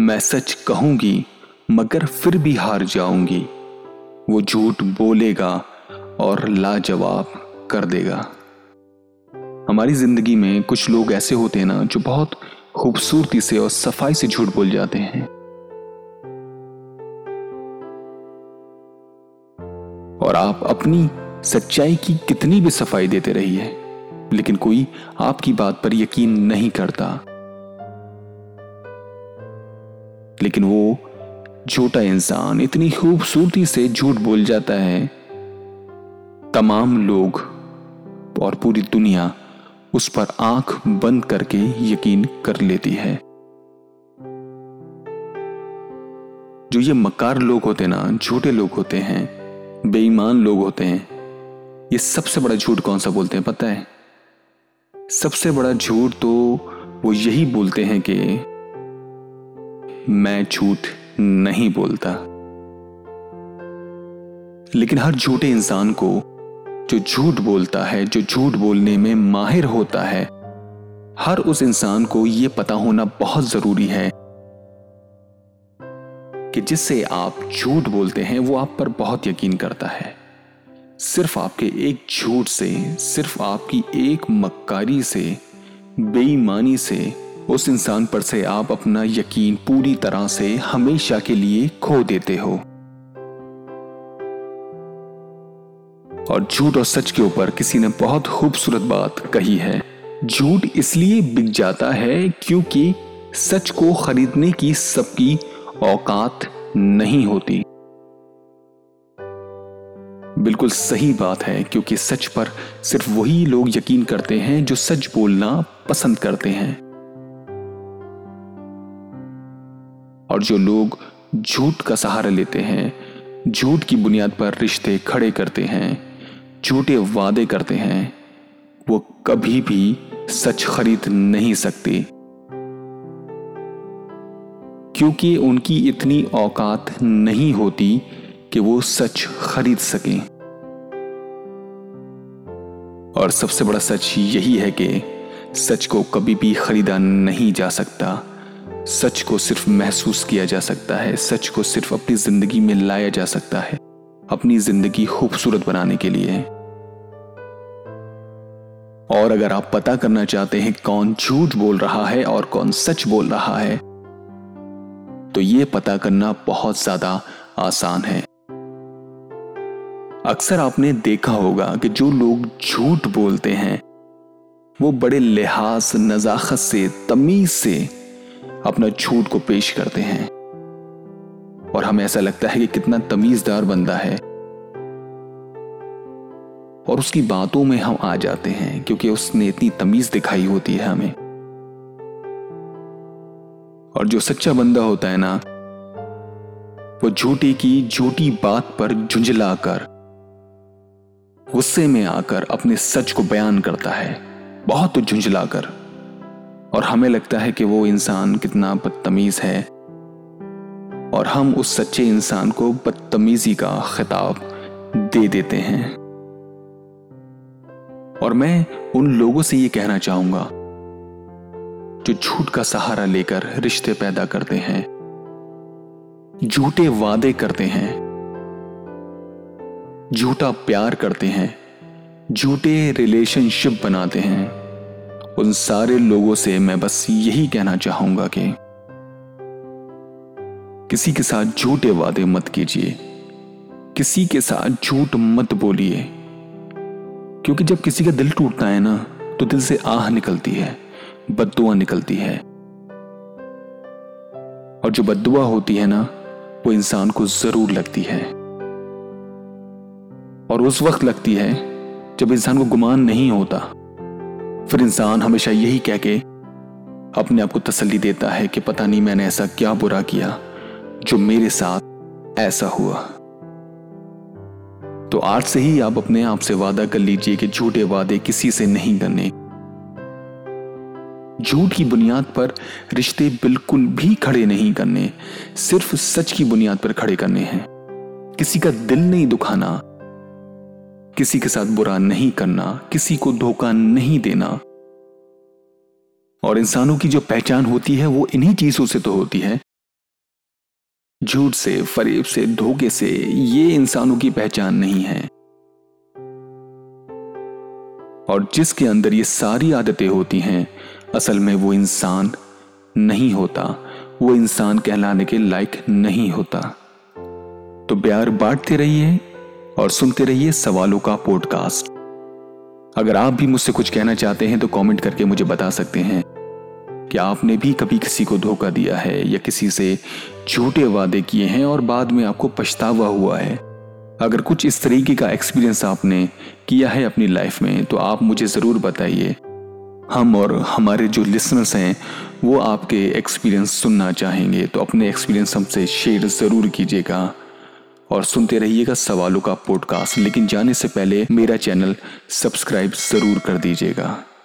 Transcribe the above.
मैं सच कहूँगी, मगर फिर भी हार जाऊँगी। वो झूठ बोलेगा और लाजवाब कर देगा। हमारी ज़िंदगी में कुछ लोग ऐसे होते हैं ना, जो बहुत खूबसूरती से और सफ़ाई से झूठ बोल जाते हैं। और आप अपनी सच्चाई की कितनी भी सफ़ाई देते रहिए, लेकिन कोई आपकी बात पर यकीन नहीं करता। लेकिन वो झूठा इंसान इतनी खूबसूरती से झूठ बोल जाता है। तमाम लोग और पूरी दुनिया उस पर आँख बंद करके यकीन कर लेती है। जो ये मकार लोग होते ना, झूठे लोग होते हैं, बेईमान लोग होते हैं, ये सबसे बड़ा झूठ कौन सा बोलते हैं पता है? सबसे बड़ा झूठ तो वो यही बोलते हैं कि मैं झूठ नहीं बोलता। लेकिन हर झूठे इंसान को जो झूठ बोलता है, जो झूठ बोलने में माहिर होता है, हर उस इंसान को यह पता होना बहुत ज़रूरी है कि जिससे आप झूठ बोलते हैं, वो आप पर बहुत यकीन करता है। सिर्फ़ आपके एक झूठ से, सिर्फ़ आपकी एक मक्कारी से, बेईमानी से उस इंसान पर से आप अपना यकीन पूरी तरह से हमेशा के लिए खो देते हो। और झूठ और सच के ऊपर किसी ने बहुत खूबसूरत बात कही है। झूठ इसलिए बिक जाता है क्योंकि सच को खरीदने की सबकी औकात नहीं होती। बिल्कुल सही बात है, क्योंकि सच पर सिर्फ़ वही लोग यकीन करते हैं जो सच बोलना पसंद करते हैं। और जो लोग झूठ का सहारा लेते हैं, झूठ की बुनियाद पर रिश्ते खड़े करते हैं, झूठे वादे करते हैं, वो कभी भी सच खरीद नहीं सकते। क्योंकि उनकी इतनी औकात नहीं होती कि वो सच खरीद सकें। और सबसे बड़ा सच यही है कि सच को कभी भी खरीदा नहीं जा सकता। सच को सिर्फ़ महसूस किया जा सकता है, सच को सिर्फ़ अपनी ज़िंदगी में लाया जा सकता है, अपनी ज़िंदगी खूबसूरत बनाने के लिए। और अगर आप पता करना चाहते हैं कौन झूठ बोल रहा है और कौन सच बोल रहा है तो यह पता करना बहुत ज़्यादा आसान है। अक्सर आपने देखा होगा कि जो लोग झूठ बोलते हैं, वो बड़े लिहाज, नजाकत से, तमीज से अपना झूठ को पेश करते हैं। और हमें ऐसा लगता है कि कितना तमीजदार बंदा है। और उसकी बातों में हम आ जाते हैं, क्योंकि उसने इतनी तमीज दिखाई होती है हमें। और जो सच्चा बंदा होता है ना, वो झूठे की झूठी बात पर झुंझलाकर, गुस्से में आकर अपने सच को बयान करता है। बहुत झुंझलाकर। और हमें लगता है कि वो इंसान कितना बदतमीज है। और हम उस सच्चे इंसान को बदतमीजी का खिताब दे देते हैं। और मैं उन लोगों से ये कहना चाहूँगा, जो झूठ का सहारा लेकर रिश्ते पैदा करते हैं, झूठे वादे करते हैं, झूठा प्यार करते हैं, झूठे रिलेशनशिप बनाते हैं। उन सारे लोगों से मैं बस यही कहना चाहूँगा कि किसी के साथ झूठे वादे मत कीजिए। किसी के साथ झूठ मत बोलिए। क्योंकि जब किसी का दिल टूटता है ना तो दिल से आह निकलती है बदुआ निकलती है। और जो बदुआ होती है ना, वो इंसान को ज़रूर लगती है। और उस वक्त लगती है जब इंसान को गुमान नहीं होता। फिर इंसान हमेशा यही कह के अपने आप को तसल्ली देता है कि पता नहीं मैंने ऐसा क्या बुरा किया जो मेरे साथ ऐसा हुआ। तो आज से ही आप अपने आप से वादा कर लीजिए कि झूठे वादे किसी से नहीं करने। झूठ की बुनियाद पर रिश्ते बिल्कुल भी खड़े नहीं करने, सिर्फ़ सच की बुनियाद पर खड़े करने हैं। किसी का दिल नहीं दुखाना किसी के साथ बुरा नहीं करना, किसी को धोखा नहीं देना। और इंसानों की जो पहचान होती है, वो इन्हीं चीज़ों से तो होती है। झूठ से, फरेब से, धोखे से, ये इंसानों की पहचान नहीं है। और जिसके अंदर ये सारी आदतें होती हैं, असल में वो इंसान नहीं होता। वो इंसान कहलाने के लायक नहीं होता। तो प्यार बांटते रहिए और सुनते रहिए सवालों का पॉडकास्ट अगर आप भी मुझसे कुछ कहना चाहते हैं तो कमेंट करके मुझे बता सकते हैं। कि आपने भी कभी किसी को धोखा दिया है, या किसी से झूठे वादे किए हैं, और बाद में आपको पछतावा हुआ है? अगर कुछ इस तरीके का एक्सपीरियंस आपने किया है अपनी लाइफ में तो आप मुझे ज़रूर बताइए। हम और हमारे जो लिसनर्स हैं, वो आपके एक्सपीरियंस सुनना चाहेंगे तो अपने एक्सपीरियंस हमसे शेयर ज़रूर कीजिएगा। और सुनते रहिएगा सवालों का पॉडकास्ट लेकिन जाने से पहले मेरा चैनल सब्सक्राइब ज़रूर कर दीजिएगा।